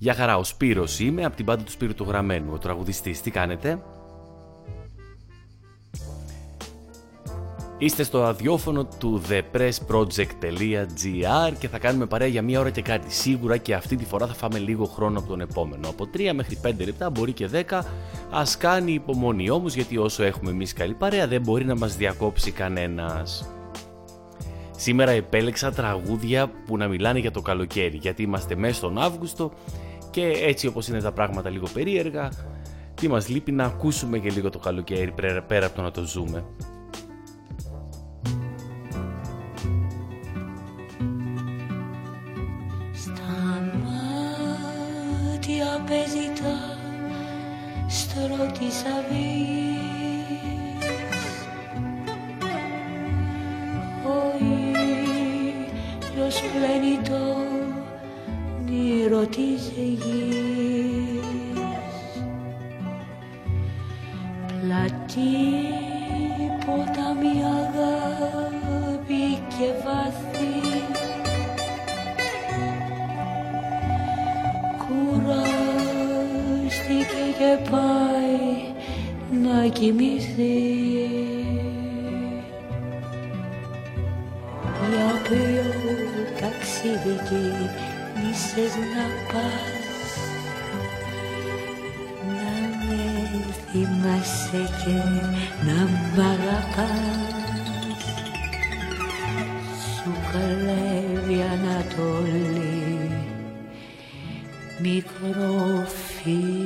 Γεια χαρά, ο Σπύρος είμαι από την πάντα του Σπύρου του Γραμμένου, ο τραγουδιστής. Τι κάνετε; Είστε στο αδιόφωνο του thepressproject.gr και θα κάνουμε παρέα για μία ώρα και κάτι. Σίγουρα και αυτή τη φορά θα φάμε λίγο χρόνο από τον επόμενο. Από 3 μέχρι 5 λεπτά, μπορεί και 10. Ας κάνει υπομονή όμως γιατί όσο έχουμε εμείς καλή παρέα δεν μπορεί να μας διακόψει κανένας. Σήμερα επέλεξα τραγούδια που να μιλάνε για το καλοκαίρι γιατί είμαστε μέσα στον Αύγουστο και έτσι όπως είναι τα πράγματα λίγο περίεργα τι μας λείπει να ακούσουμε και λίγο το καλοκαίρι πέρα από το να το ζούμε. παίζει τα στρώ της αυγής Ο ήλιος πλένει το νήρο της γης. Πλατή ποτάμι αγάπη και βάθη και πάει να κοιμηθεί. Για ποιο ταξίδι νήσες να πας Να με θυμάσαι και να μ' αγαπάς. Σου καλεύει Ανατολή μικρό φίλο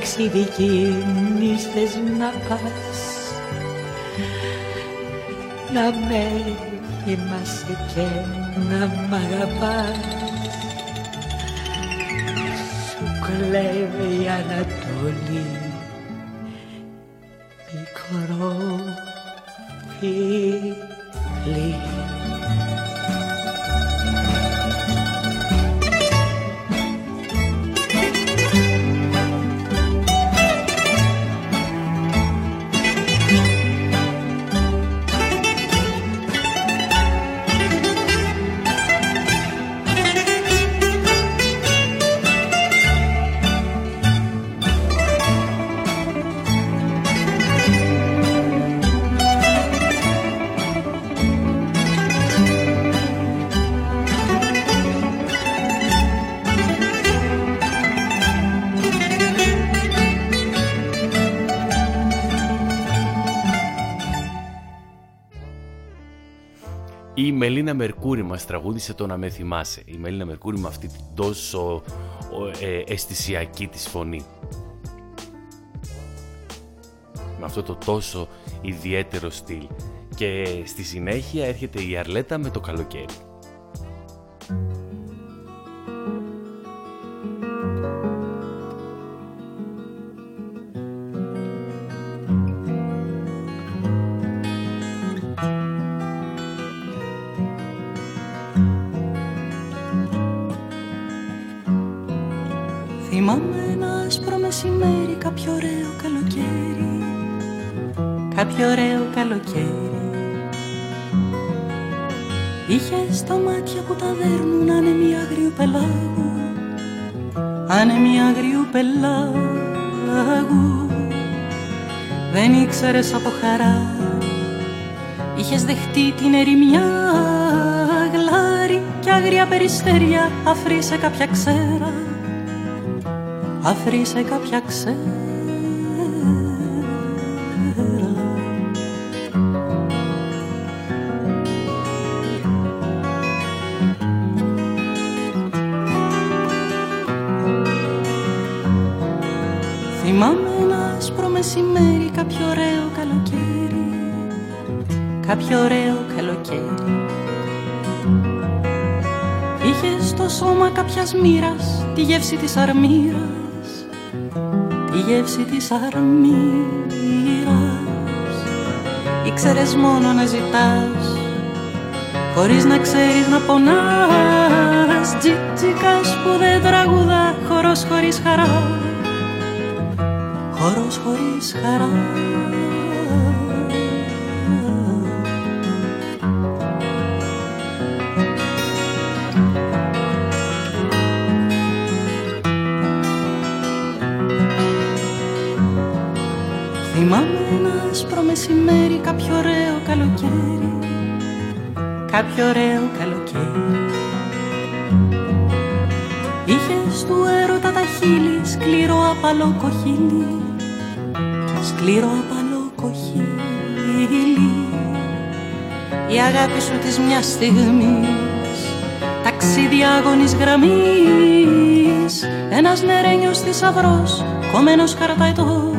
ταξίδι θες να πας. Να με θυμάσαι και να μ' αγαπάς. Σου κλέβει η Ανατολή Μελίνα Μερκούρη μας τραγούδισε το να με θυμάσαι. Η Μελίνα Μερκούρη με αυτή την τόσο ε, αισθησιακή της φωνή. Με αυτό το τόσο ιδιαίτερο στυλ. Και στη συνέχεια έρχεται η Αρλέτα με το καλοκαίρι. Κάποιο ωραίο καλοκαίρι. Είχε στα μάτια που τα δέρνουν άνεμοι αγριού πελάγου Άνεμοι αγριού πελάγου Δεν ήξερες από χαρά Είχες δεχτεί την ερημιά γλάρι Κι άγρια περιστέρια αφρίσε κάποια ξέρα Αφρίσε κάποια ξέρα μεσημέρι κάποιο ωραίο καλοκαίρι. Κάποιο ωραίο καλοκαίρι. Είχε στο σώμα κάποιας μοίρας Τη γεύση της αρμύρας. Τη γεύση της αρμύρας. Ήξερες μόνο να ζητάς Χωρίς να ξέρεις να πονάς. Τζιτζικάς που δεν τραγουδά Χορός χωρίς χαράς χώρος χωρίς χαρά. Θυμάμαι ένας άσπρο μεσημέρι κάποιο ωραίο καλοκαίρι Κάποιο ωραίο καλοκαίρι. Είχες του έρωτα τα χείλη σκληρό απαλό κοχύλι σκληρό απαλό κοχύλι η αγάπη σου της μιας στιγμής ταξίδι αγώνης γραμμής. Ένας νερένιος θησαυρός κομμένος χαρταϊτός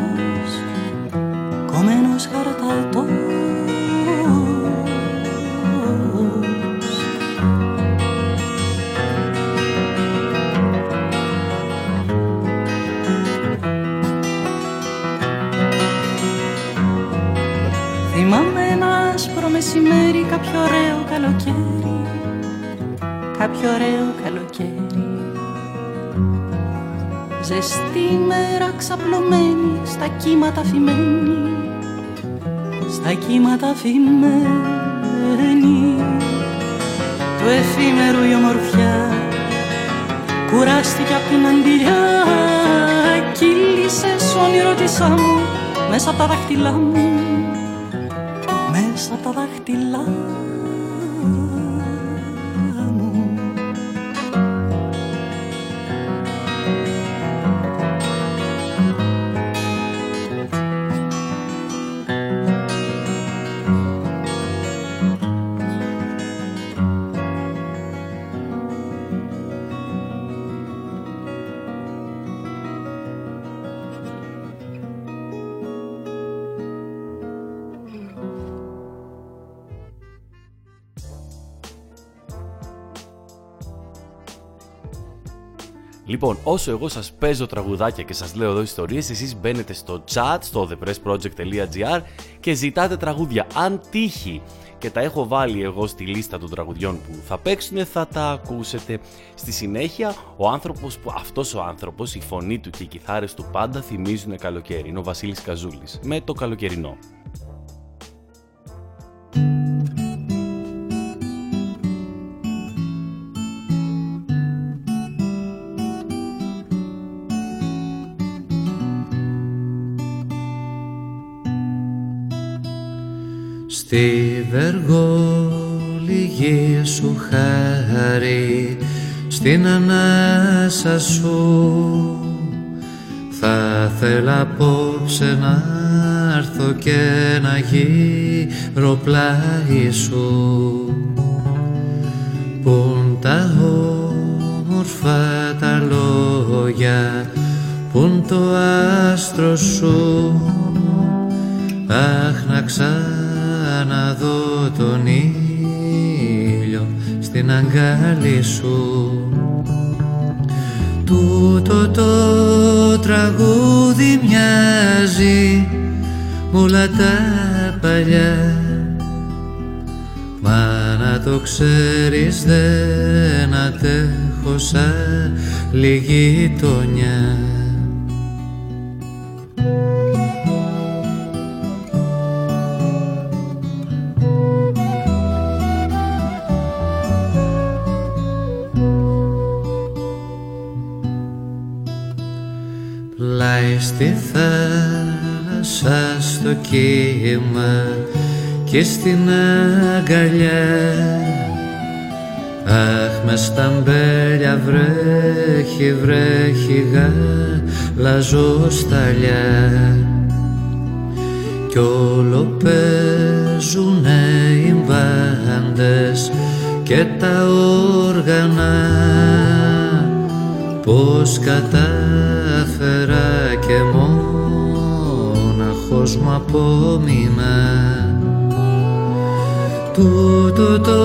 Ζεστή μέρα ξαπλωμένη Στα κύματα φυμένη. Στα κύματα φυμένη. Το εφήμερο η ομορφιά Κουράστηκε απ' την αντιλιά Κύλησε όνειρο της άμμου Μέσα από τα δάχτυλά μου. Μέσα τα δάχτυλά Λοιπόν, όσο εγώ σας παίζω τραγουδάκια και σας λέω εδώ ιστορίες, εσείς μπαίνετε στο chat, στο thepressproject.gr και ζητάτε τραγούδια. Αν τύχει και τα έχω βάλει εγώ στη λίστα των τραγουδιών που θα παίξουν, θα τα ακούσετε. Στη συνέχεια, ο άνθρωπος που, αυτός ο άνθρωπος, η φωνή του και οι κιθάρες του πάντα θυμίζουν καλοκαίρι. Είναι ο Βασίλης Καζούλης, με το καλοκαιρινό. Σου χάρη στην ανάσα σου. Θα θέλα απόψε να έρθω και να γύρω πλάι σου. Πουν τα όμορφα τα λόγια Πουν το άστρο σου. Αχ να να δω τον ήλιο στην αγκάλη σου. Τούτο το τραγούδι μοιάζει μ' όλα τα παλιά. Μα να το ξέρεις δεν αντέχω σαν λίγη Πλάι στη θάλασσα στο κύμα και στην αγκαλιά. Αχ μες στα μπέλια βρέχει βρέχει γαλαζοσταλιά κι όλο παίζουνε οι μπάντες και τα όργανα. Πως κατάφερα και μόναχος μου απόμεινα Τούτο το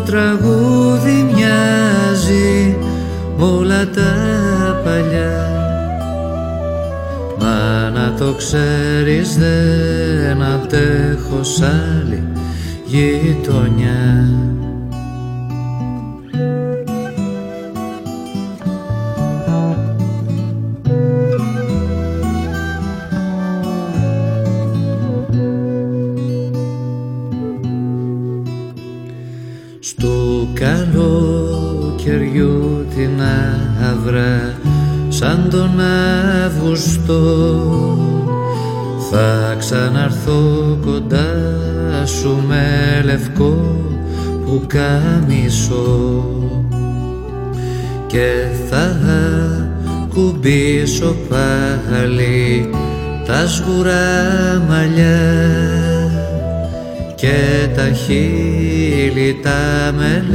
τραγούδι μοιάζει όλα τα παλιά. Μα να το ξέρεις δεν αντέχω σ' άλλη γειτονιά σαν τον Αύγουστο. Θα ξαναρθώ κοντά σου με λευκό που καμισώ και θα κουμπίσω πάλι τα σγουρά μαλλιά και τα χείλη τα μελένια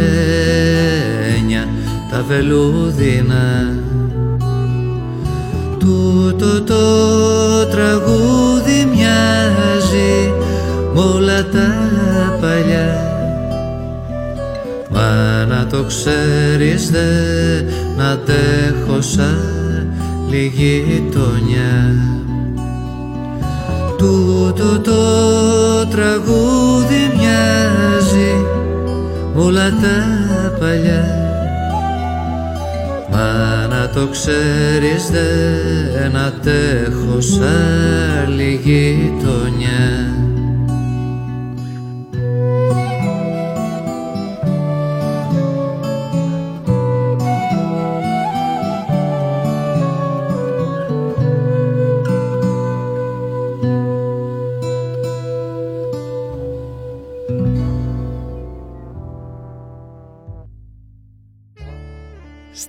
τα βελούδινα Τούτο το τραγούδι μοιάζει μ' όλα τα παλιά. Μα να το ξέρεις δεν αντέχω σαν γειτονιά. Τούτο το τραγούδι μοιάζει μ' όλα τα παλιά. Μα να το ξέρεις δεν αντέχω σ' άλλη γειτονιά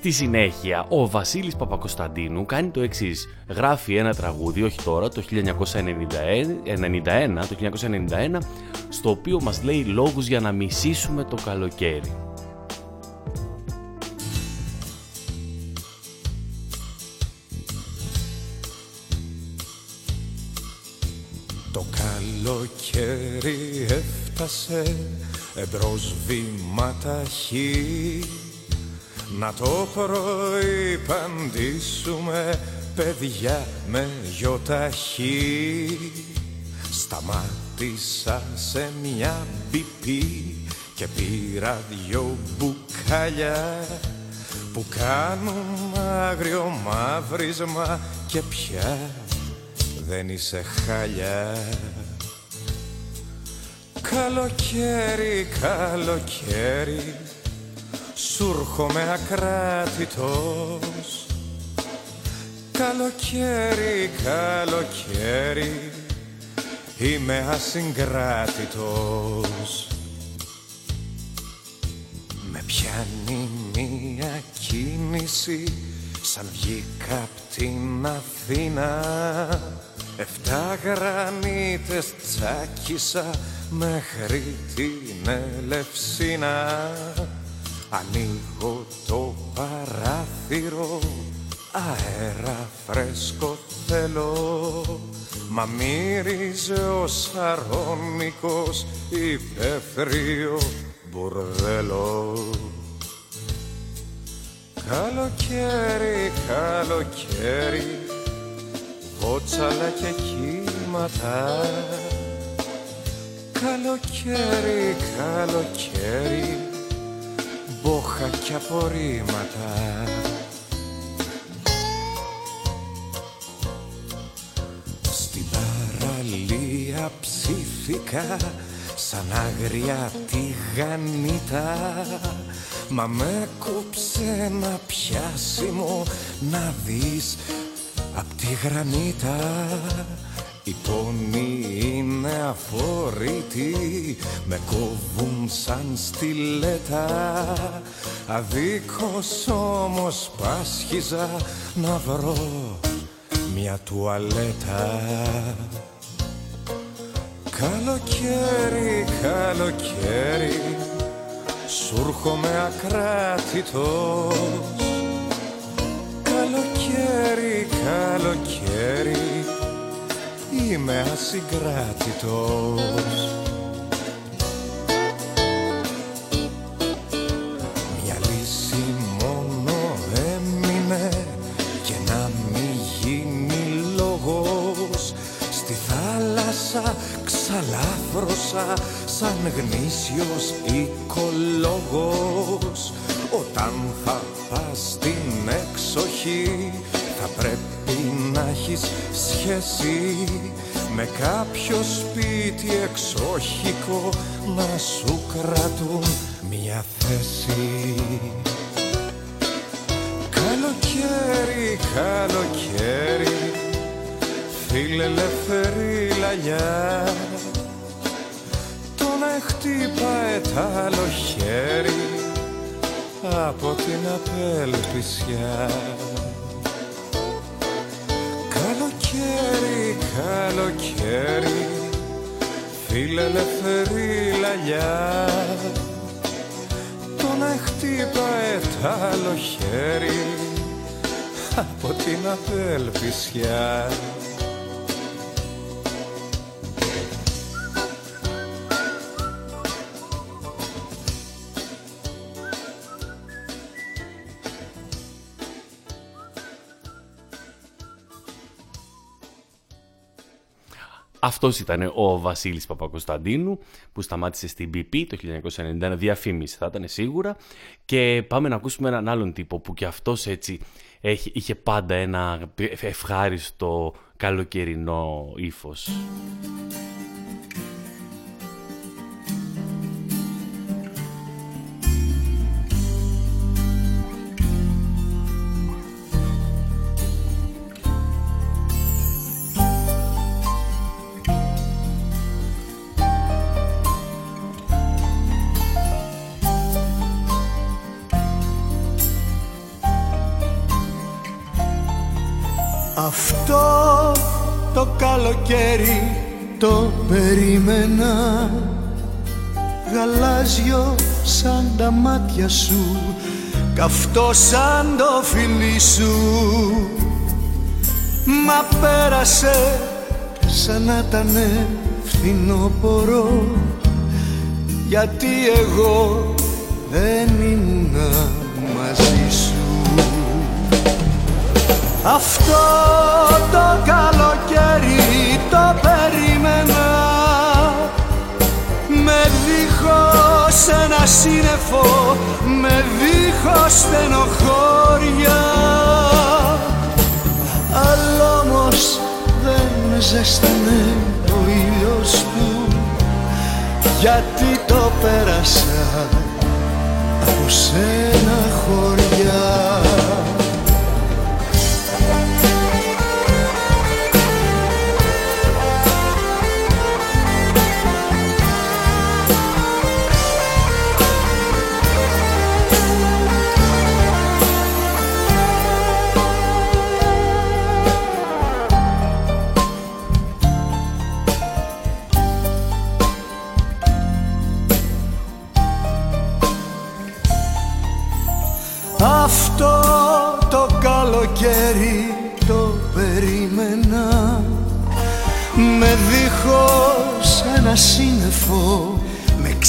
Στη συνέχεια, ο Βασίλης Παπακοσταντίνου κάνει το εξής. Γράφει ένα τραγούδι, όχι τώρα, το 1991, το 1991, στο οποίο μας λέει λόγους για να μισήσουμε το καλοκαίρι. Το καλοκαίρι έφτασε εμπρός βήματα να το πρωί παντήσουμε παιδιά με γιοταχή. Σταμάτησα σε μια μπιπί και πήρα δυο μπουκάλια που κάνουν άγριο μαύρισμα και πια δεν είσαι χάλια. Καλοκαίρι, καλοκαίρι σου έρχομαι ακράτητος. Καλοκαίρι, καλοκαίρι Είμαι ασυγκράτητος. Με πιάνει μία κίνηση Σαν βγήκα απ' την Αθήνα. Εφτά γρανίτες τσάκισα μέχρι την Ελευσίνα Ανοίγω το παράθυρο αέρα φρέσκο θέλω. Μα μύριζε ο σαρώνικος υπαίθριο μπουρδέλο. Καλοκαίρι, καλοκαίρι βότσαλα και κύματα. Καλοκαίρι, καλοκαίρι μπόχα και απορρίμματα. Στην παραλία ψήθηκα σαν άγρια γανίτα. Μα με κόψε ένα πιάσιμο να δεις Απ' τη γρανίτα οι πόνοι είναι αφορητοί Με κόβουν σαν στιλέτα Αδίκως όμως πάσχιζα να βρω μια τουαλέτα. Καλοκαίρι, καλοκαίρι Σου έρχομαι ακράτητος. Καλοκαίρι, καλοκαίρι Είμαι ασυγκράτητος. Μια λύση μόνο έμεινε Και να μη γίνει λόγος. Στη θάλασσα ξαλάφρωσα Σαν γνήσιος οικολόγος. Όταν θα πας στην εξοχή Θα πρέπει να έχεις σχέση Με κάποιο σπίτι εξοχικό Να σου κρατούν μια θέση. Καλοκαίρι, καλοκαίρι Φίλε ελεύθερη λαγιά Το να χτύπαε τ' άλλο χέρι Από την απέλπισιά Καλοκαίρι, καλοκαίρι Φίλε ελεύθερη λαγιά Το να χτύπαε τ' άλλο χέρι από την απέλπισιά Αυτός ήταν ο Βασίλης Παπακοσταντίνου που σταμάτησε στην BP το 1991, διαφήμιση θα ήταν σίγουρα και πάμε να ακούσουμε έναν άλλον τύπο που και αυτός έτσι έχει, είχε πάντα ένα ευχάριστο καλοκαιρινό ύφος. Αυτό το καλοκαίρι το περίμενα. Γαλάζιο σαν τα μάτια σου Καυτό σαν το φιλί σου. Μα πέρασε σαν να ήταν φθινόπορο Γιατί εγώ δεν ήμουνα μαζί σου αυτό το καλοκαίρι το περίμενα. Με δίχως ένα σύννεφο Με δίχως στενοχώρια. Αλλά όμως δεν ζέστανε ο ήλιος του. Γιατί το πέρασα από σένα χωριά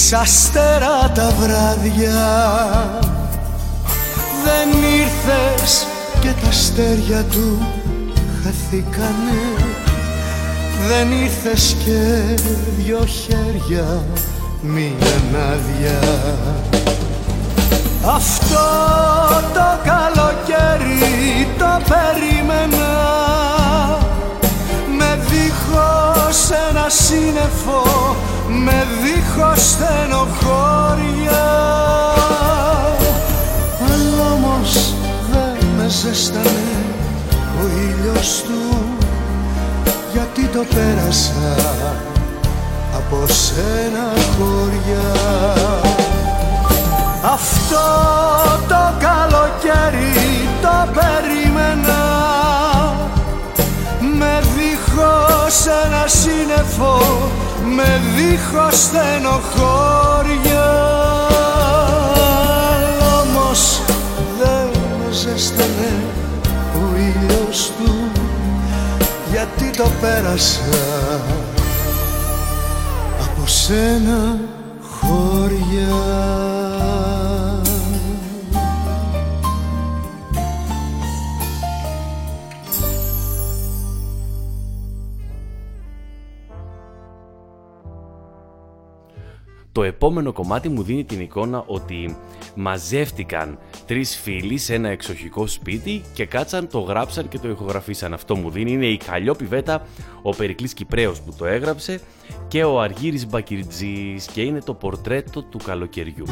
Με ξαστέρα τα βράδια. Δεν ήρθες και τα αστέρια του χαθήκανε. Δεν ήρθες και δυο χέρια μία άδεια αυτό το καλοκαίρι το περίμενα. Με δίχως ένα σύννεφο Με δίχως στενοχώρια. Αλλά όμως δεν με ζέστανε ο ήλιος ήλιος του. Γιατί το πέρασα από σένα χωριά. Αυτό το καλοκαίρι το περίμενα. Με δίχως ένα σύννεφο με δίχως στενοχώρια όμως δεν με ζέστανε ο ήλιος του γιατί το πέρασα από σένα χώρια επόμενο κομμάτι μου δίνει την εικόνα ότι μαζεύτηκαν τρεις φίλοι σε ένα εξοχικό σπίτι και κάτσαν, το γράψαν και το ηχογραφήσαν. Αυτό μου δίνει. Είναι η Καλλιόπη ο Περικλής Κυπρέος που το έγραψε και ο Αργύρης Μπακυρτζής και είναι το πορτρέτο του καλοκαιριού.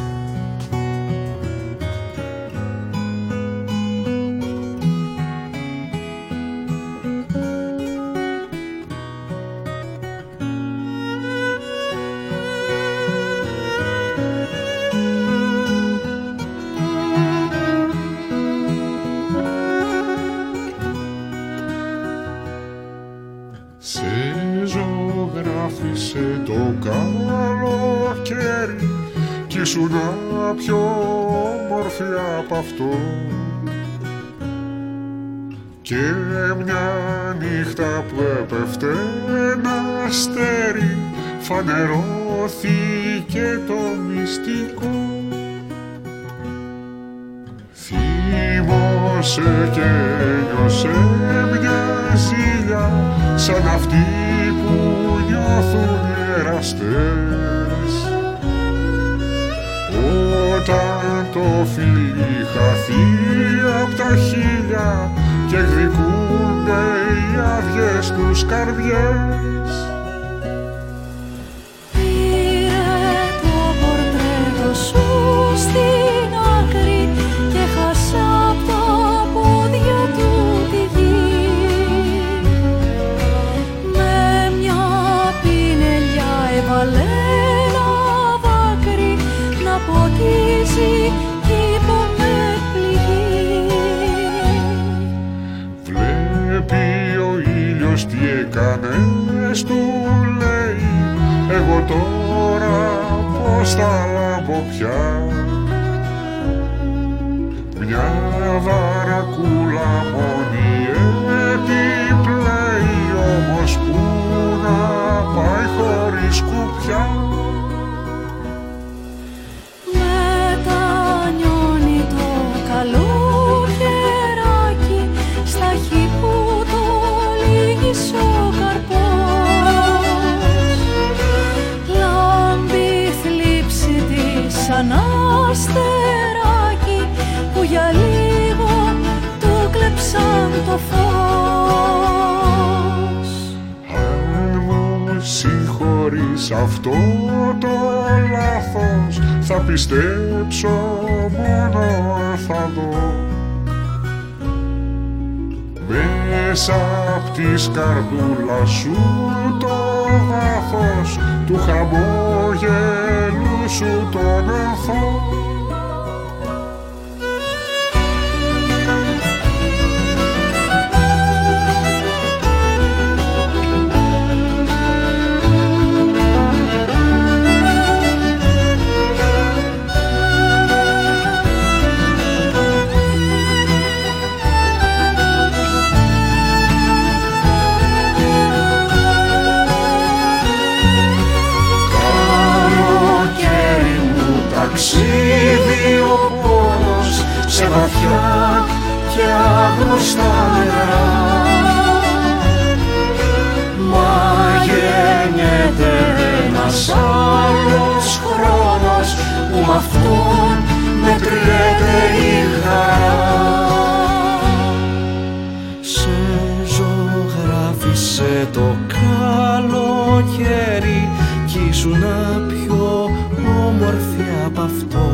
Φανερώθηκε το μυστικό. Θύμωσε και νιώσε μια ζήλια σαν αυτοί που νιώθουν εραστές. Όταν το φίλι χαθεί απ' τα χίλια και εκδικούνται οι άδειες τους καρδιές πως θα λάβω πια αυτό το λάθος θα πιστέψω μόνο θα δω. Μέσα απ' της σκαρδούλα σου το βάθος του χαμόγελου σου τον ανθό άγνωστα νερά Μα γεννιέται ένας άλλος χρόνος που μ' αυτόν μετριέται η χαρά. Σε ζωγράφισε το καλοκαίρι κι ήσουν πιο όμορφη απ' αυτό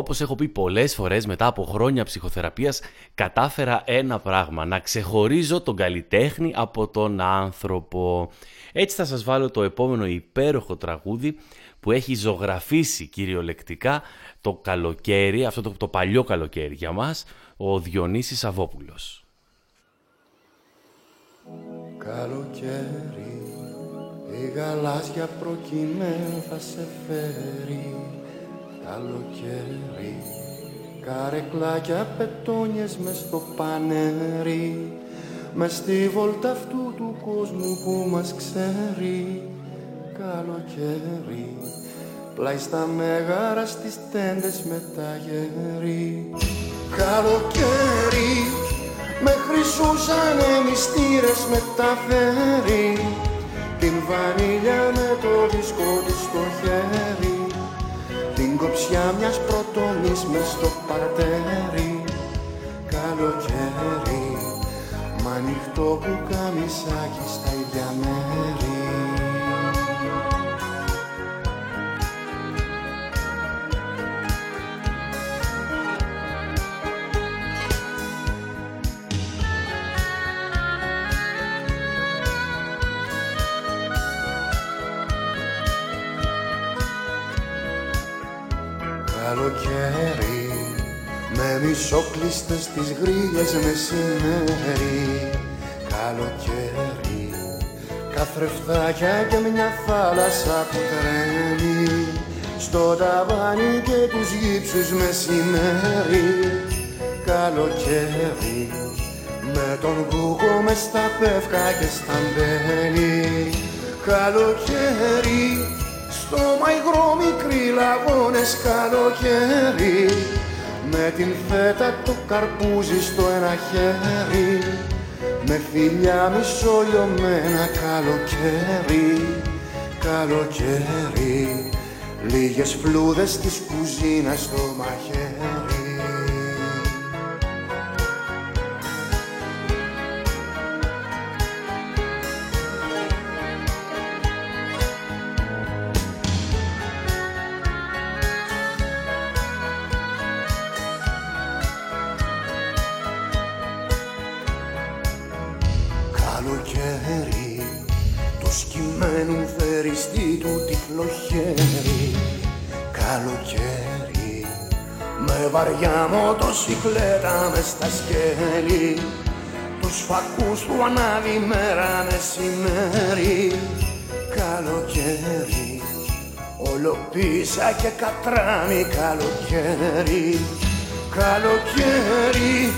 Όπως έχω πει πολλές φορές μετά από χρόνια ψυχοθεραπείας, κατάφερα ένα πράγμα, να ξεχωρίζω τον καλλιτέχνη από τον άνθρωπο. Έτσι θα σας βάλω το επόμενο υπέροχο τραγούδι που έχει ζωγραφίσει κυριολεκτικά το καλοκαίρι, αυτό το, το παλιό καλοκαίρι για μας, ο Διονύσης Αβόπουλος. Καλοκαίρι, η γαλάζια προκειμένου θα σε φέρει Καλοκαίρι, καρεκλάκια πετόνιες μες στο πανέρι μες στη βόλτα αυτού του κόσμου που μας ξέρει. Καλοκαίρι πλάι στα μέγαρα στις τέντες με τα γέρι. Καλοκαίρι με χρυσούσαν μυστήρες με τα φέρι την βανίλια με το δίσκο στο χέρι την κοψιά μιας πρωτομής μες στο παρτέρι καλοκαίρι Μ' ανοιχτό που καμισάκι στα ίδια μέρη Καλοκαίρι με μισόκλειστες τις γρίλες μεσημέρι. Καλοκαίρι Καθρεφτάκια και μια θάλασσα που τρέμει. Στο ταβάνι και τους γύψους μεσημέρι. Καλοκαίρι Με τον κούκο μες στα πεύκα και στα μπέλη. Καλοκαίρι Στο μαϊγρό μικρή λαγόνες καλοκαίρι. Με την φέτα το καρπούζι στο ένα χέρι. Με φιλιά μισολιωμένα καλοκαίρι καλοκαίρι. Λίγες φλούδες της κουζίνας στο μαχαίρι μοτοσυκλέτα με στα σκέλη τους φακούς του ανάβει μέρα μεσημέρι. Καλοκαίρι όλο πίσα και κατράμι καλοκαίρι. Καλοκαίρι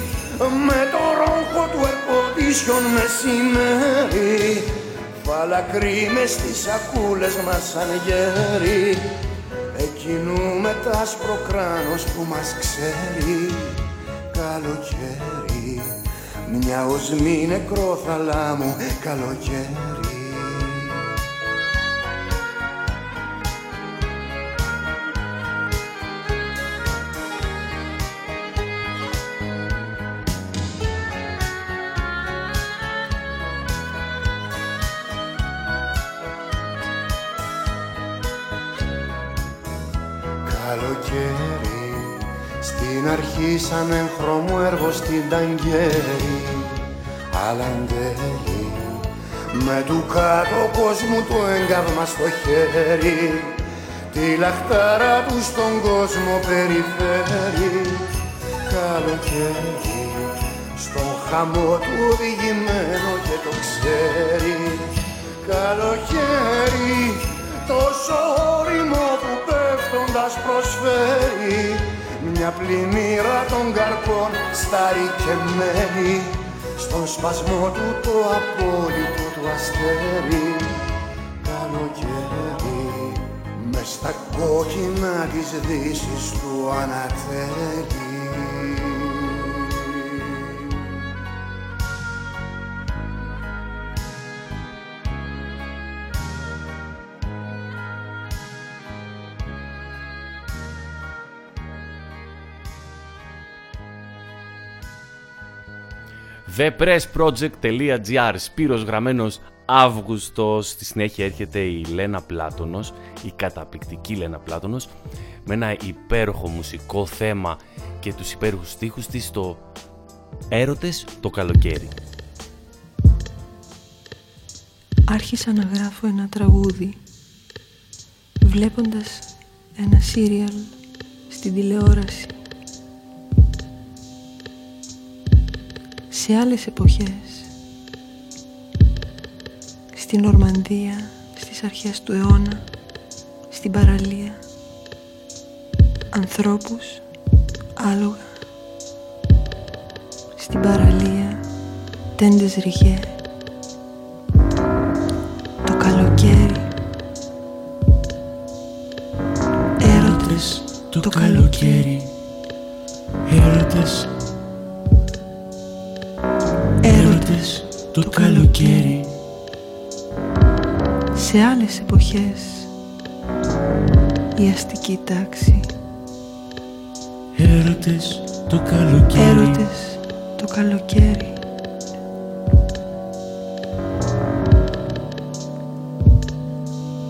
με το ρόχο του ερποντήσιον μεσημέρι. Φαλακρή μες στις σακούλες μας σαν γέρι Εκείνου με τ' άσπρο κράνος που μας ξέρει. Καλοκαίρι Μια οσμή νεκρό θαλάμου καλοκαίρι σαν έγχρωμο έργο στην ταγκέρη Αλαντέλη με του κάτω κόσμου το έγκαυμα στο χέρι. Τη λαχτάρα που στον κόσμο περιφέρει. Καλοκαίρι στον χαμό του οδηγημένο και το ξέρει. Καλοκαίρι τόσο όριμο που πέφτοντας προσφέρει μια πλημμύρα των καρπών σταρικεμένη στον σπασμό του το απόλυτο του αστέρι καλοκαίρι μες στα κόκκινα της δύσης του ανατέλει thepressproject.gr Σπύρος γραμμένος Αύγουστος. Στη συνέχεια έρχεται η Λένα Πλάτωνος, η καταπληκτική Λένα Πλάτωνος, με ένα υπέροχο μουσικό θέμα και τους υπέροχους στίχους της στο «Έρωτες το καλοκαίρι». Άρχισα να γράφω ένα τραγούδι βλέποντας ένα σύριαλ στην τηλεόραση. Σε άλλες εποχές, στην Ορμανδία, στις αρχές του αιώνα, στην παραλία, ανθρώπους, άλογα, στην παραλία, τέντες ρηγέ, το καλοκαίρι, έρωτες το καλοκαίρι, έρωτες, έρωτες το καλοκαίρι. Σε άλλες εποχές η αστική τάξη. Έρωτες το καλοκαίρι. Έρωτες το καλοκαίρι.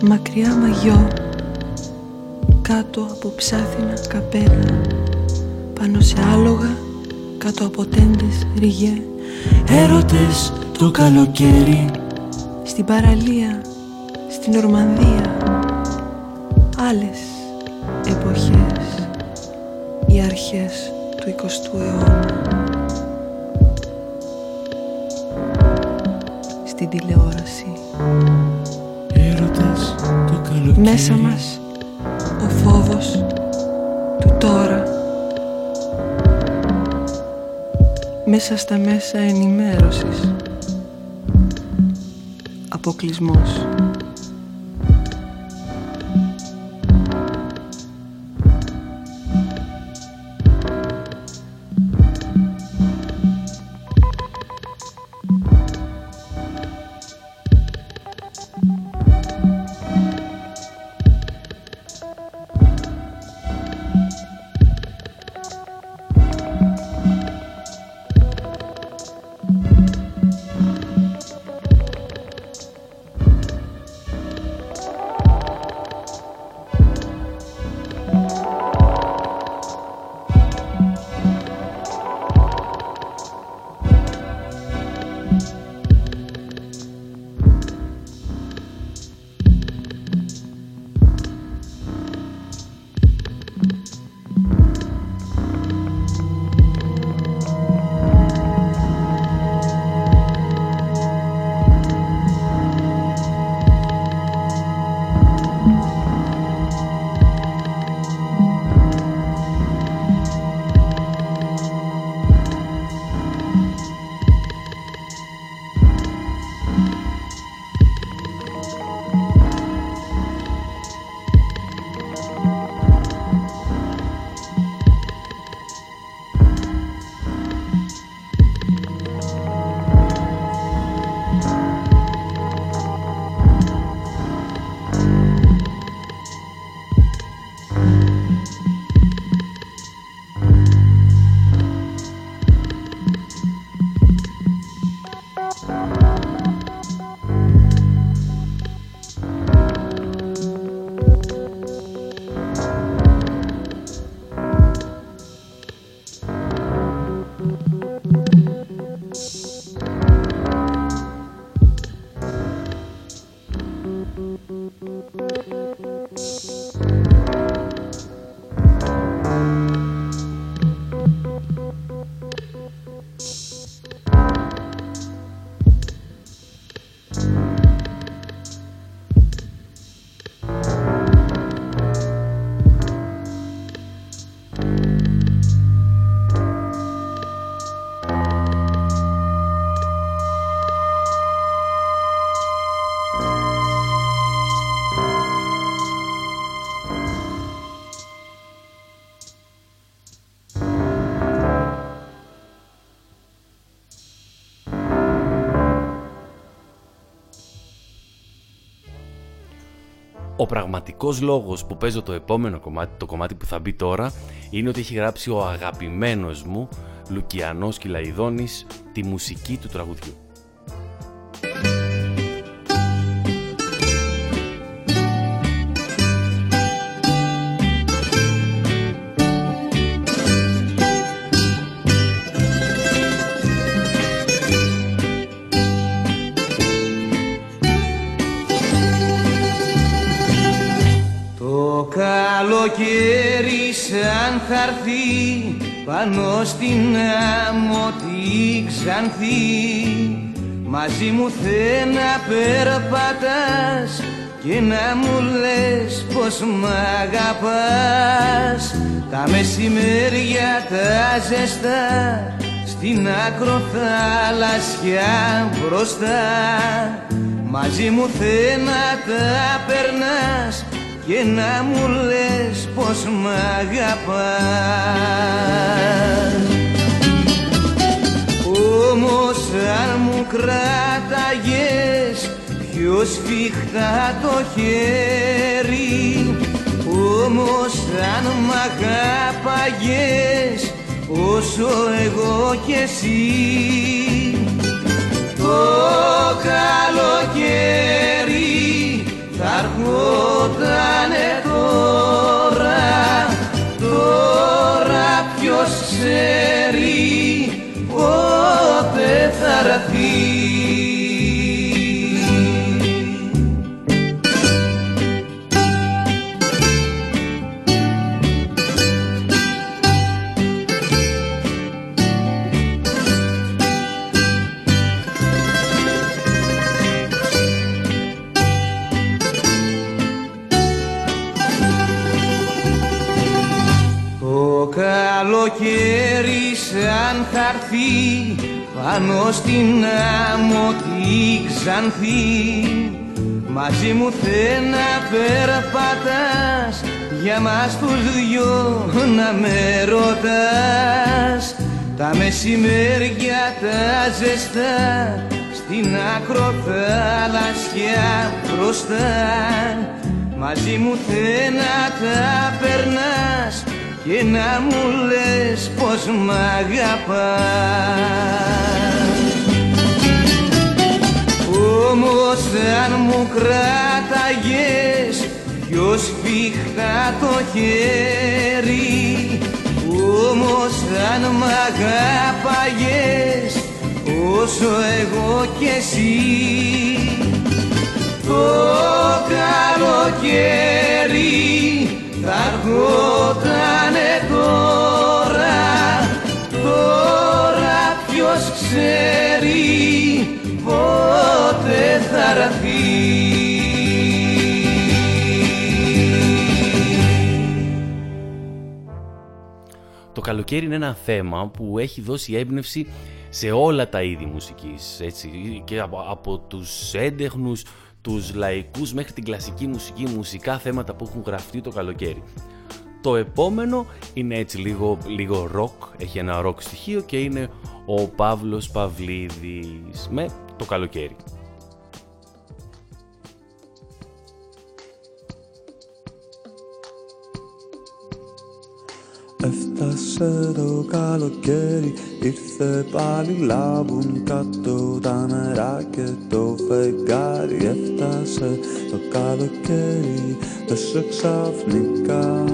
Μακριά μαγιό κάτω από ψάθινα καπέλα πάνω σε άλογα κάτω από τέντες ριγέ Έρωτες το καλοκαίρι. Στην παραλία στην Ορμανδία άλλες εποχές. Οι αρχές του 20ου αιώνα. Στην τηλεόραση. Έρωτες το καλοκαίρι. Μέσα μας ο φόβος μέσα στα μέσα ενημέρωσης. Αποκλεισμός πραγματικός λόγος που παίζω το επόμενο κομμάτι, το κομμάτι που θα μπει τώρα, είναι ότι έχει γράψει ο αγαπημένος μου Λουκιανός Κυλαϊδόνης τη μουσική του τραγουδιού. Σαν θα πάνω στην άμμο τη ξανθή. Μαζί μου θε να περπατάς και να μου λες πως μ' αγαπάς. Τα μεσημέρια τα ζεστά στην ακροθάλασσια μπροστά. Μαζί μου θε να τα περνάς και να μου λες πως μ' αγαπάς. Όμως αν μου κράταγες πιο σφιχτά το χέρι. Όμως αν μ' αγάπαγες όσο εγώ κι εσύ. Το καλοκαίρι θα έρχοτανε τώρα τώρα ποιος ξέρει πότε θα έρθει πάνω στην άμμο τη ξανθή μαζί μου θε να περπατάς για μας τους δυο να με ρωτάς. Τα μεσημέρια τα ζεστά στην ακροθάλασσια μπροστά. Μαζί μου θε να τα περνάς και να μου λες πως μ' αγαπάς. Όμως αν μου κράταγες πιο σφιχτά το χέρι. Όμως αν μ' αγάπαγες όσο εγώ κι εσύ. Το καλοκαίρι θα ερχότανε τώρα, τώρα ποιος ξέρει πότε θα έρθει. Το καλοκαίρι είναι ένα θέμα που έχει δώσει έμπνευση σε όλα τα είδη μουσικής, έτσι, και από, από τους έντεχνους τους λαϊκούς μέχρι την κλασική μουσική, μουσικά θέματα που έχουν γραφτεί το καλοκαίρι. Το επόμενο είναι έτσι λίγο, λίγο rock, έχει ένα rock στοιχείο και είναι ο Παύλος Παυλίδης με το καλοκαίρι. Έφτασε το καλοκαίρι, ήρθε πάλι λάβουν κάτω τα νερά και το φεγγάρι Έφτασε. Το καλοκαίρι τόσο ξαφνικά.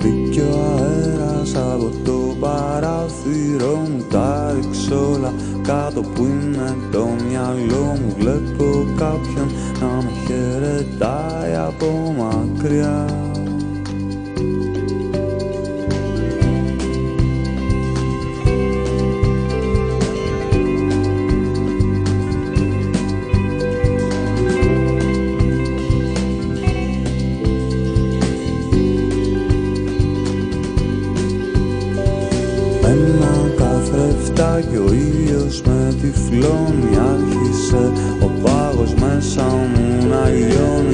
Μπήκε ο αέρας από το παράθυρο μου Τα όλα κάτω που είναι το μυαλό μου. Βλέπω κάποιον να με χαιρετάει από μακριά και ο ήλιος με τυφλώνει Άρχισε ο πάγος μέσα μου να λιώνει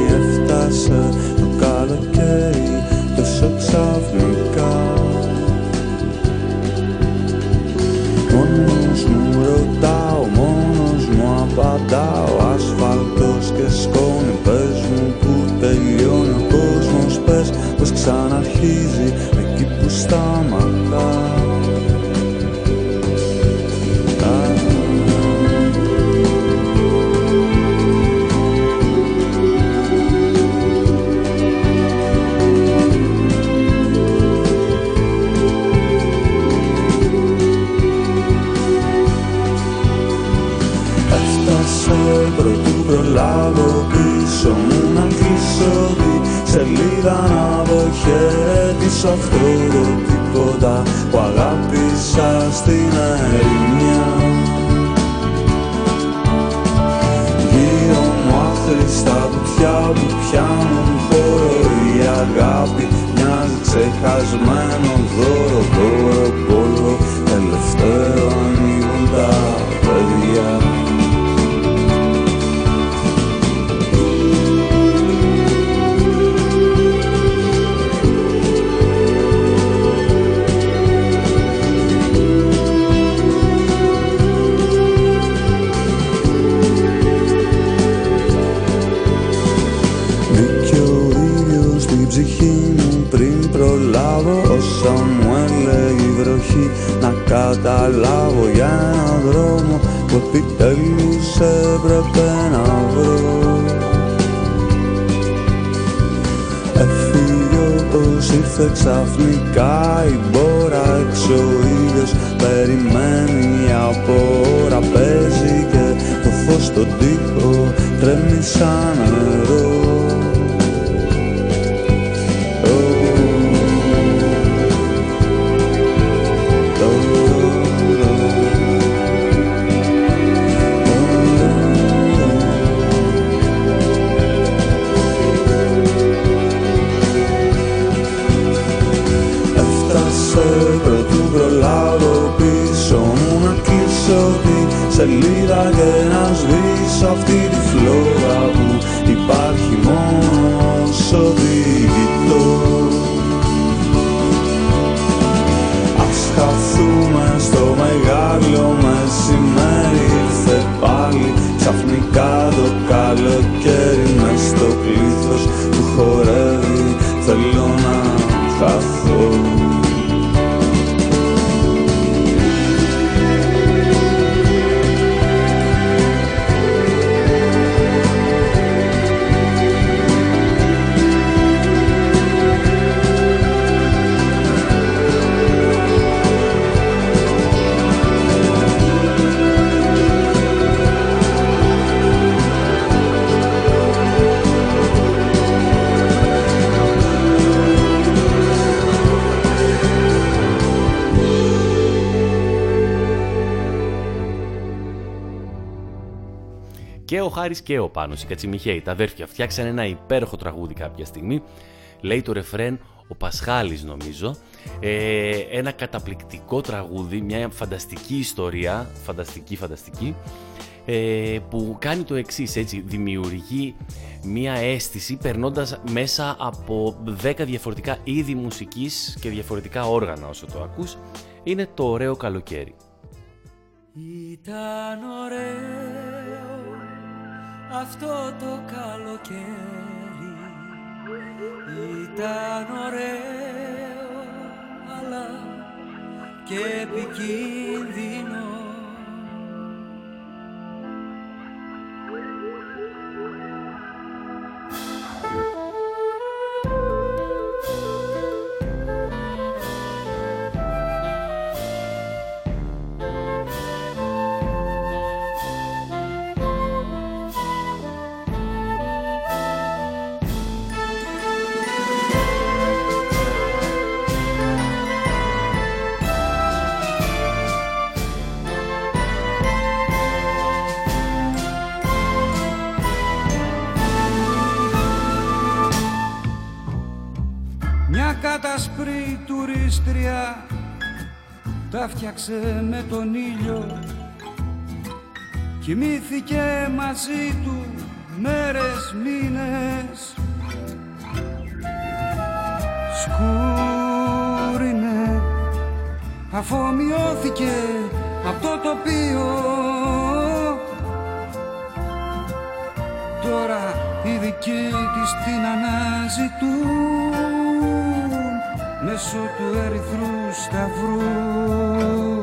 ήρθε ξαφνικά η μπόρα έξω ο ήλιος περιμένει από ώρα. Παίζει και το φως στον τοίχο τρέμει σαν νερό σελίδα και να σβήσω αυτή τη φλόγα που υπάρχει μόνο όσο διηγητό Ας χαθούμε στο μεγάλο μεσημέρι ήρθε πάλι ξαφνικά το καλοκαίρι μες στο πλήθος που χορεύει. Θέλω να χαθώ ο Χάρη και ο Πάνος, οι Κατσιμιχαίοι, τα αδέρφια, φτιάξαν ένα υπέροχο τραγούδι κάποια στιγμή. Λέει το ρεφρέν ο Πασχάλης νομίζω. Ε, ένα καταπληκτικό τραγούδι, μια φανταστική ιστορία, φανταστική φανταστική, ε, που κάνει το εξής έτσι, δημιουργεί μια αίσθηση περνώντας μέσα από 10 διαφορετικά είδη μουσικής και διαφορετικά όργανα όσο το ακούς, είναι το ωραίο καλοκαίρι. Ήταν ωραίο αυτό το καλοκαίρι ήταν ωραίο αλλά και επικίνδυνο τα φτιάξε με τον ήλιο. Κοιμήθηκε μαζί του μέρες, μήνες. Σκούρινε αφομοιώθηκε από το τοπίο. Τώρα οι δικοί της την αναζητούν μέσω του ερυθρού σταυρού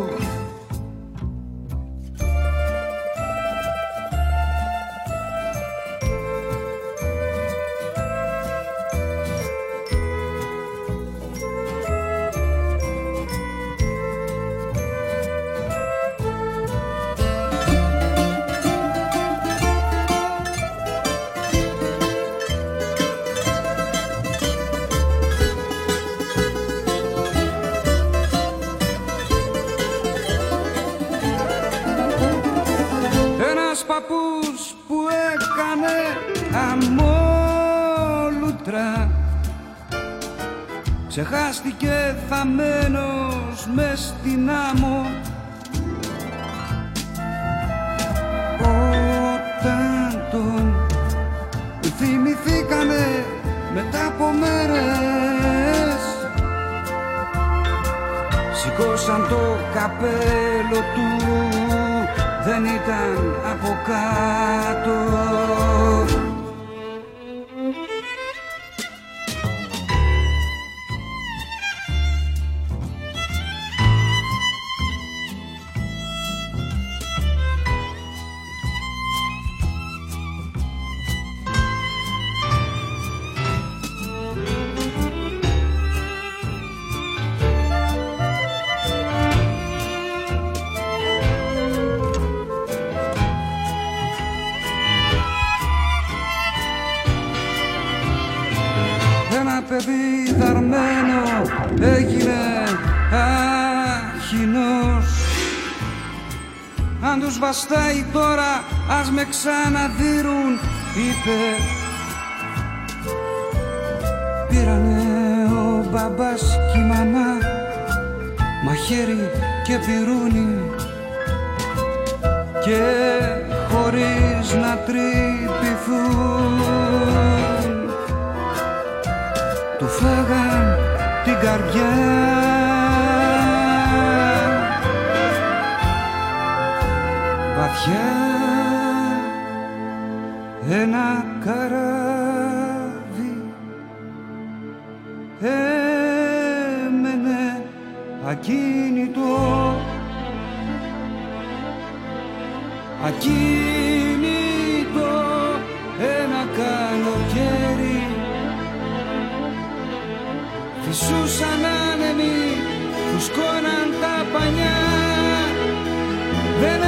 Ένας παππούς που έκανε αμόλουτρα. Ξεχάστηκε θαμένος μες στην άμμο. Όταν τον θυμηθήκανε μετά από μέρες Σηκώσαν το καπέλο του δεν ήταν από κάτω βαστάει τώρα ας με ξαναδύρουν είπε. Πήρανε ο μπαμπάς και η μαμά μαχαίρι και πυρούνι. Και χωρίς να τρυπηθούν του φάγαν την καρδιά βαθιά ένα καράβι έμενε ακίνητο. Ακίνητο ένα καλοκαίρι. Φυσούσαν άνεμοι, φουσκώναν τα πανιά. Δεν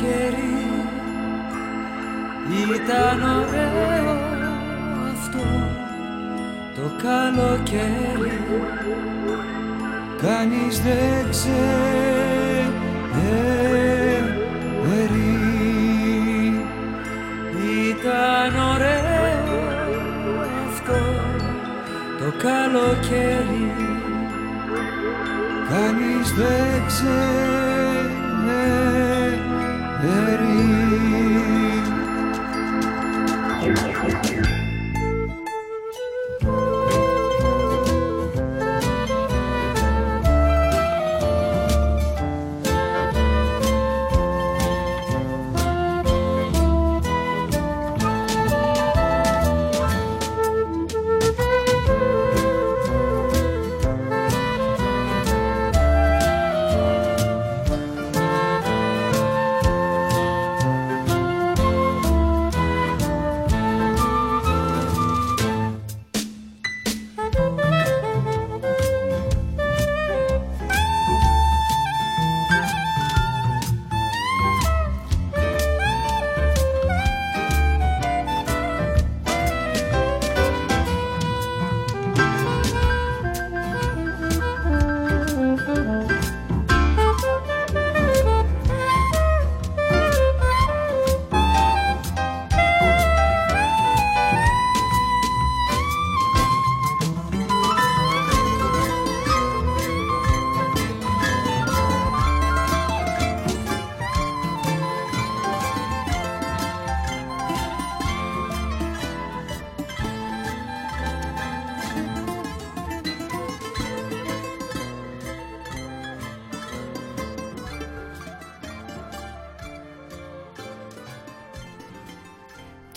καλοκαίρι. Ήταν ωραίο αυτό το καλοκαίρι. Κανείς δεν ξέρει Ήταν ωραίο αυτό το καλοκαίρι. Κανείς δεν ξέρει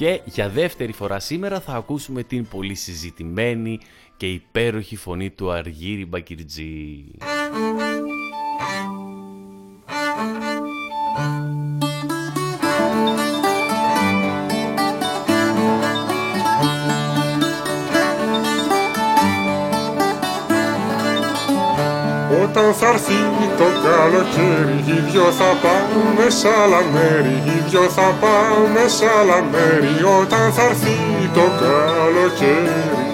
Και για δεύτερη φορά σήμερα θα ακούσουμε την πολύ συζητημένη και υπέροχη φωνή του Αργύρι Μπακυρτζή. Όταν θα έρθει καλοκαίρι οι δυο θα πάμε σ' άλλα μέρη. Οι δυο θα πάμε σ' άλλα μέρη όταν θα έρθει το καλοκαίρι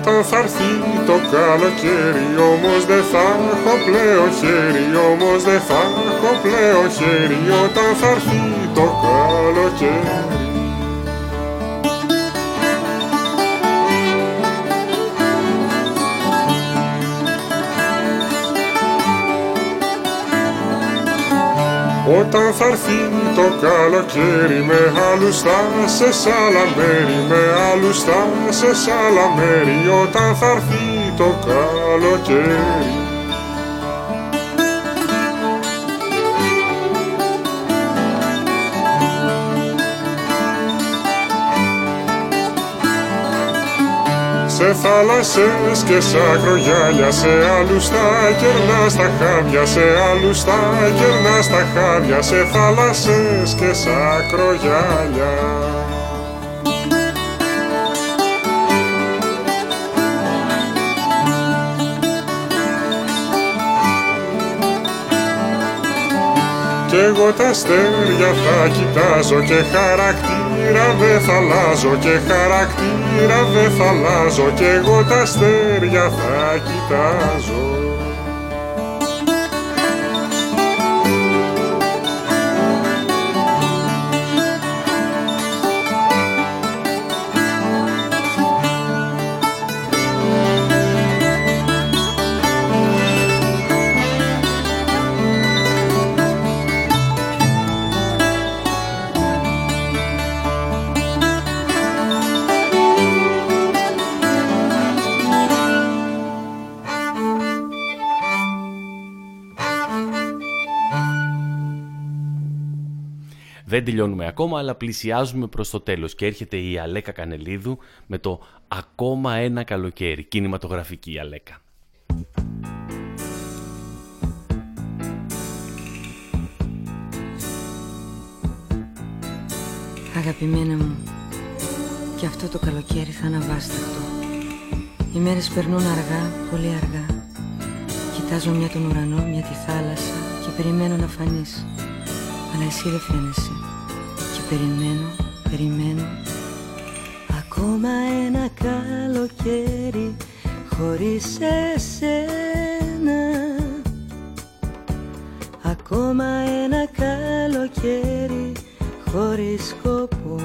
Όταν θα έρθει το καλοκαίρι όμως δεν θα έχω πλέον χέρι Όμως δεν θα έχω πλέον χέρι Όταν θα έρθει το καλοκαίρι Όταν θα έρθει το καλοκαίρι με άλλους θα σε σ' άλλα μέρη Με άλλους θα σε σ' άλλα μέρη Όταν θα έρθει το καλοκαίρι Σε θάλασσες και σ' ακρογιάλια Σε άλλους τα κερνά στα χάδια Σε άλλους τα κερνά στα χάδια Σε θάλασσες και σ' ακρογιάλια εγώ τα αστέρια θα κοιτάζω και χαρακτήρα δεν θα αλλάζω και χαρακτήρα δεν θα αλλάζω κι εγώ τα αστέρια θα κοιτάζω Δεν τελειώνουμε ακόμα, αλλά πλησιάζουμε προς το τέλος και έρχεται η Αλέκα Κανελίδου με το «Ακόμα ένα καλοκαίρι», κινηματογραφική η Αλέκα. Αγαπημένα μου, και αυτό το καλοκαίρι θα είναι αβάσταχτο. Οι μέρες περνούν αργά, πολύ αργά. Κοιτάζω μια τον ουρανό, μια τη θάλασσα και περιμένω να φανείς. Αλλά εσύ δεν φαίνεσαι. Και περιμένω, περιμένω. Ακόμα ένα καλοκαίρι χωρίς εσένα. Ακόμα ένα καλοκαίρι χωρίς σκοπό.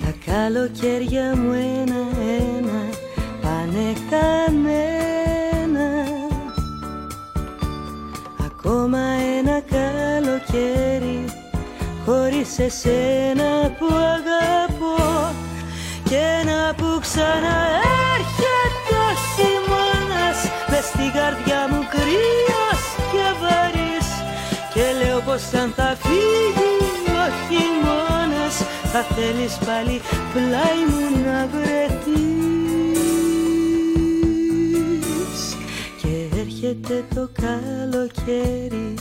Τα καλοκαίρια μου ένα-ένα πάνε καμένα Ακόμα ένα καλοκαίρι χωρίς εσένα που αγαπώ και ένα που ξαναέρχεται ο χειμώνας. Μες στην καρδιά μου κρύος και βαρύς και λέω πως αν θα φύγει ο χειμώνας θα θέλεις πάλι πλάι μου να βρεθείς έρχεται το καλοκαίρι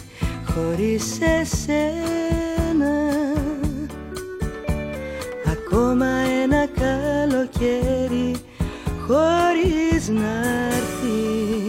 χωρίς εσένα. Ακόμα ένα καλοκαίρι χωρίς να έρθεις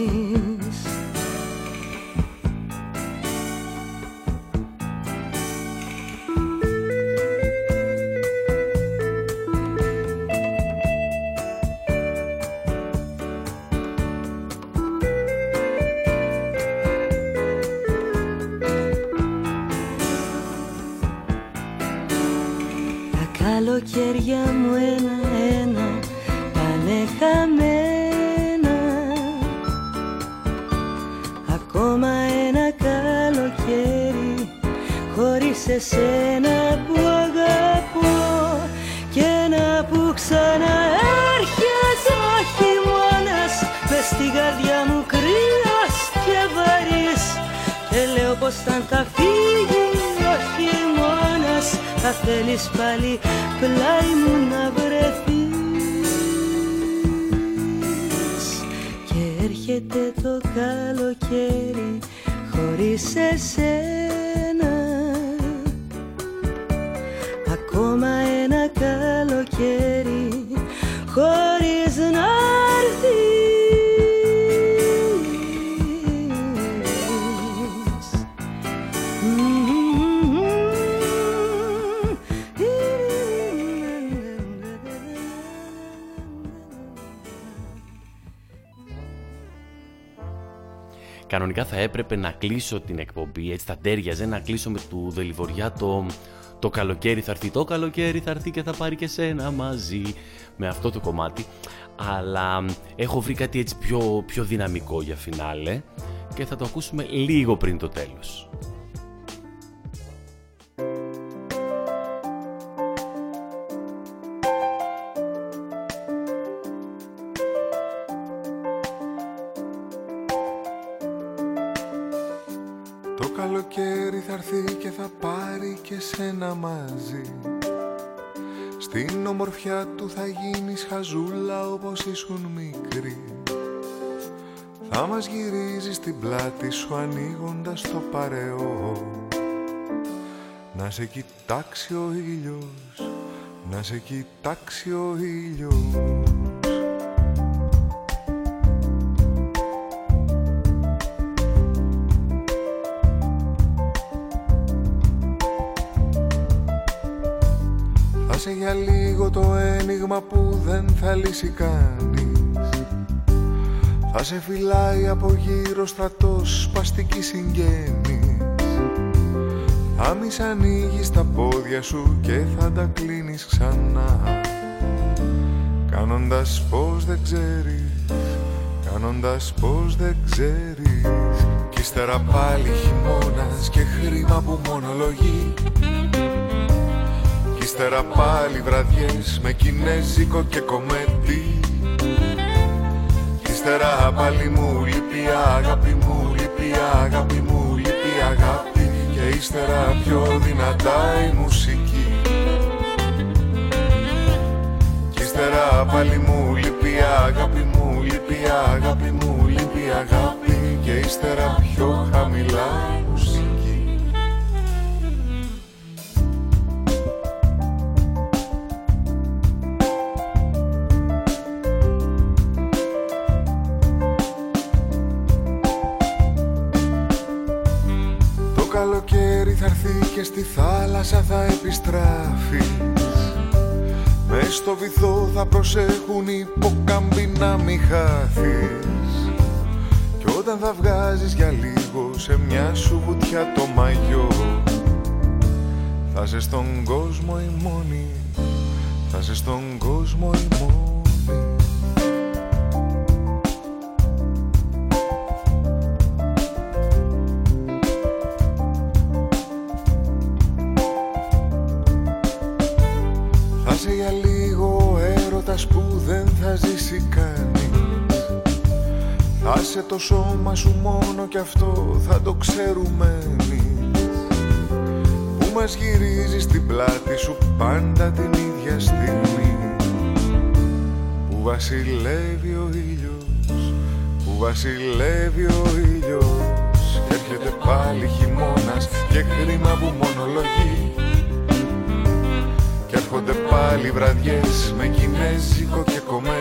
Κανονικά θα έπρεπε να κλείσω την εκπομπή, έτσι θα τέριαζε να κλείσω με του Δελιβοριά το, το καλοκαίρι θα έρθει, το καλοκαίρι θα έρθει και θα πάρει και σένα μαζί με αυτό το κομμάτι. Αλλά έχω βρει κάτι έτσι πιο, πιο δυναμικό για φινάλε και θα το ακούσουμε λίγο πριν το τέλος. Σου ανοίγοντας το παρεό. Να σε κοιτάξει ο ήλιος, να σε κοιτάξει ο ήλιος. Για λίγο το ένιγμα που δεν θα λύσει κανείς Θα σε φυλάει από γύρω στρατός σπαστική συγγένης. Θα μη σ' ανοίγεις τα πόδια σου και θα τα κλείνεις ξανά. Κάνοντας πως δεν ξέρεις, κάνοντας πως δεν ξέρεις. Κι ύστερα πάλι χειμώνας και χρήμα που μονολογεί. Ύστερα πάλι βραδιές με κινέζικο και κομμέτι Ύστερα πάλι μου λείπει αγάπη μου λείπει αγάπη μου λείπει αγάπη Και ύστερα πιο δυνατά η μουσική. Κι ύστερα πάλι μου λείπει αγάπη μου λείπει αγάπη μου λείπει αγάπη Και ύστερα πιο χαμηλά με στο βυθό θα προσέχουν οι υποκάμποι να μη χάθεις. Κι όταν θα βγάζεις για λίγο σε μια σου βουτιά το μαγιό Θα σε στον κόσμο η μόνη, θα σε στον κόσμο η μόνη το σώμα σου μόνο κι αυτό θα το ξέρουμε εμείς. Που μας γυρίζει στην πλάτη σου πάντα την ίδια στιγμή. Που βασιλεύει ο ήλιος, που βασιλεύει ο ήλιος. Κι έρχεται πάλι χειμώνας και κρίμα που μονολογεί. Κι έρχονται πάλι βραδιές με κινέζικο και κομμέτι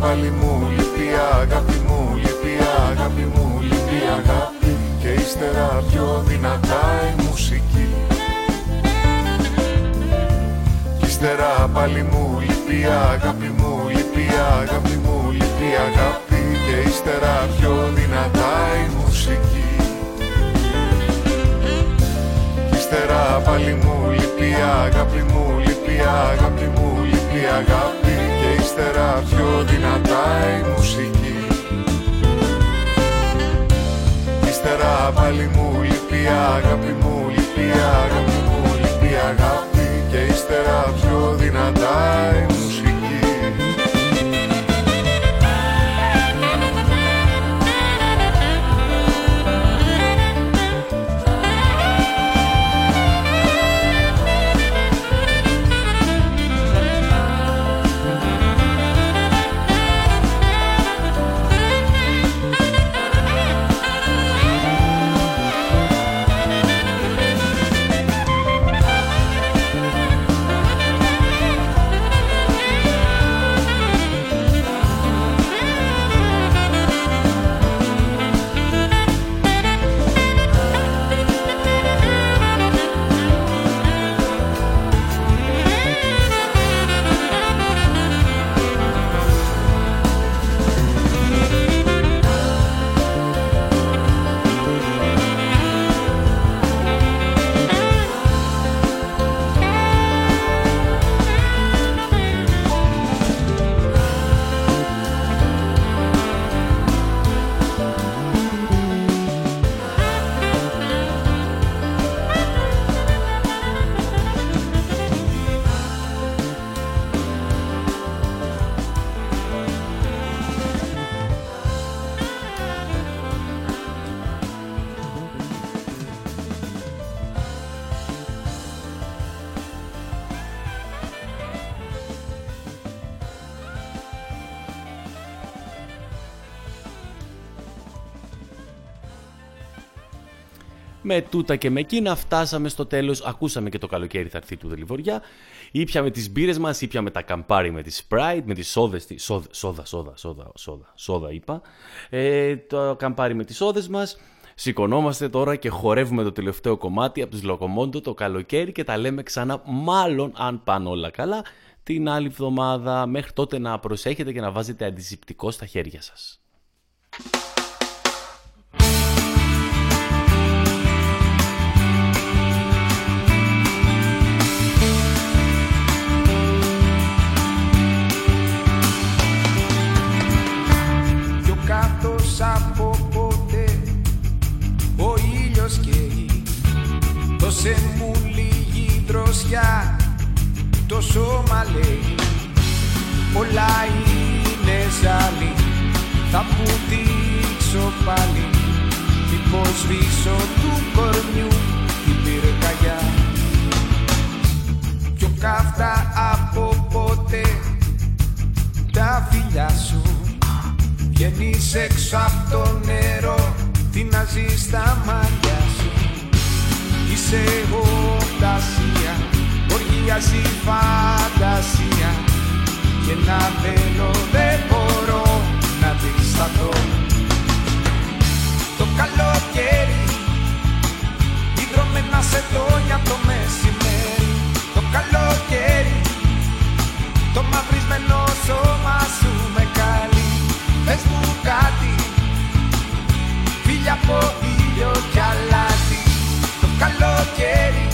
πάλι μου λείπει αγάπη μου λείπει αγάπη μου λείπει αγάπη και ύστερα πιο δυνατά η μουσική. Κι ύστερα πάλι μου λείπει αγάπη μου λείπει αγάπη μου λείπει αγάπη και ύστερα πιο δυνατά η μουσική. Κι ύστερα πάλι μου λείπει αγάπη μου λείπει αγάπη μου λείπει αγάπη ύστερα πιο δυνατά η μουσική. Ύστερα πάλι μου λείπει αγάπη μου λείπει αγάπη μου λείπει αγάπη Και ύστερα πιο δυνατά η Με τούτα και με εκείνα φτάσαμε στο τέλος, ακούσαμε και το καλοκαίρι θα έρθει του Δελιβοριά. Ήπιαμε τις μπύρες μας, ήπιαμε τα καμπάρι με τη Sprite, με τις σόδες, τη... σόδα, σόδα, σόδα, σόδα, σόδα, σόδα είπα. Ε, το καμπάρι με τις σόδες μας. Σηκωνόμαστε τώρα και χορεύουμε το τελευταίο κομμάτι από τους Λοκομόντο το καλοκαίρι και τα λέμε ξανά μάλλον αν πάνε όλα καλά την άλλη εβδομάδα. Μέχρι τότε να προσέχετε και να βάζετε αντισηπτικό στα χέρια σας. Λίγη δροσιά το σώμα λέει. Όλα είναι ζάλι. Θα πουτήξω πάλι. Μήπως σβήσω του κορμιού την πυρκαγιά. Πιο καυτά από ποτέ τα φιλιά σου. Βγαίνεις έξω από το νερό Τι να ζεις στα μάτια σου. Είσαι εγώ τα Οργίαση φαντασία. Και να θέλω δεν μπορώ να δισταθώ Το καλοκαίρι Υδρομένα σε δόνια το μεσημέρι. Το καλοκαίρι Το μαυρισμένο σώμα σου με καλεί. Πες μου κάτι Φίλια από ήλιο κι αλάτι. Το καλοκαίρι